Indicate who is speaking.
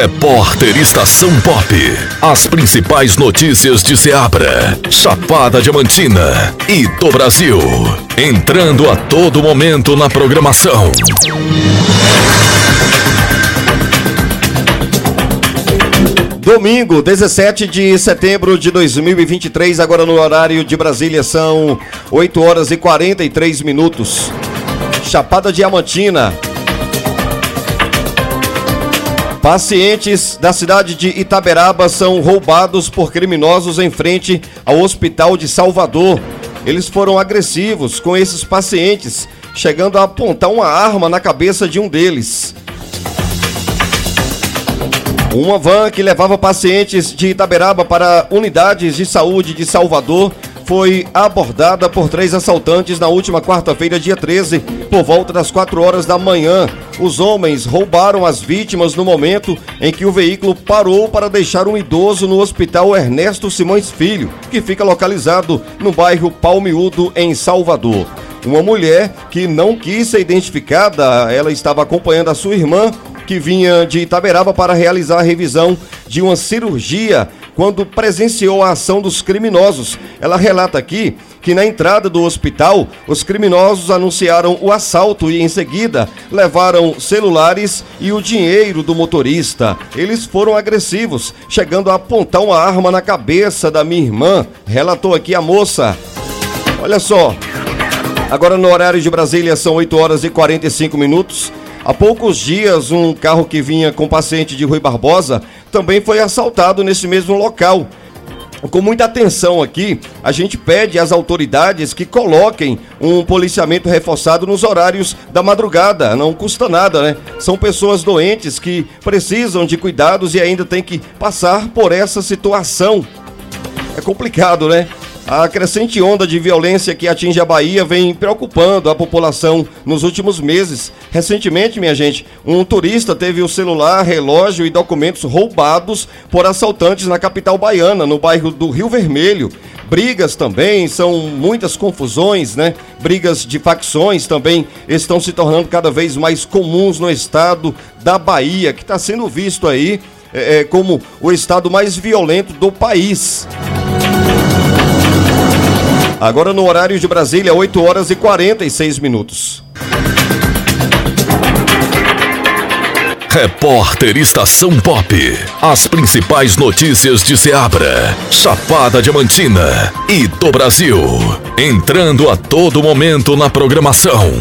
Speaker 1: Repórter Estação Pop. As principais notícias de Ceabra, Chapada Diamantina e do Brasil. Entrando a todo momento na programação.
Speaker 2: Domingo, 17 de setembro de 2023, agora no horário de Brasília são 8 horas e 43 minutos. Chapada Diamantina. Pacientes da cidade de Itaberaba são roubados por criminosos em frente ao Hospital de Salvador. Eles foram agressivos com esses pacientes, chegando a apontar uma arma na cabeça de um deles. Uma van que levava pacientes de Itaberaba para unidades de saúde de Salvador foi abordada por três assaltantes na última quarta-feira, dia 13, por volta das 4 horas da manhã. Os homens roubaram as vítimas no momento em que o veículo parou para deixar um idoso no Hospital Ernesto Simões Filho, que fica localizado no bairro Palmiúdo, em Salvador. Uma mulher que não quis ser identificada, ela estava acompanhando a sua irmã, que vinha de Itaberaba para realizar a revisão de uma cirurgia quando presenciou a ação dos criminosos. Ela relata aqui que na entrada do hospital, os criminosos anunciaram o assalto e em seguida levaram celulares e o dinheiro do motorista. Eles foram agressivos, chegando a apontar uma arma na cabeça da minha irmã, relatou aqui a moça. Olha só, agora no horário de Brasília são 8 horas e 45 minutos. Há poucos dias, um carro que vinha com paciente de Rui Barbosa também foi assaltado nesse mesmo local. Com muita atenção aqui, a gente pede às autoridades que coloquem um policiamento reforçado nos horários da madrugada. Não custa nada, né? São pessoas doentes que precisam de cuidados e ainda tem que passar por essa situação. É complicado, né? A crescente onda de violência que atinge a Bahia vem preocupando a população nos últimos meses. Recentemente, minha gente, um turista teve o celular, relógio e documentos roubados por assaltantes na capital baiana, no bairro do Rio Vermelho. Brigas também, são muitas confusões, né? Brigas de facções também estão se tornando cada vez mais comuns no estado da Bahia, que está sendo visto aí é, como o estado mais violento do país. Agora no horário de Brasília, 8 horas e 46 minutos.
Speaker 1: Repórter Estação Pop. As principais notícias de Ceabra, Chapada Diamantina e do Brasil. Entrando a todo momento na programação.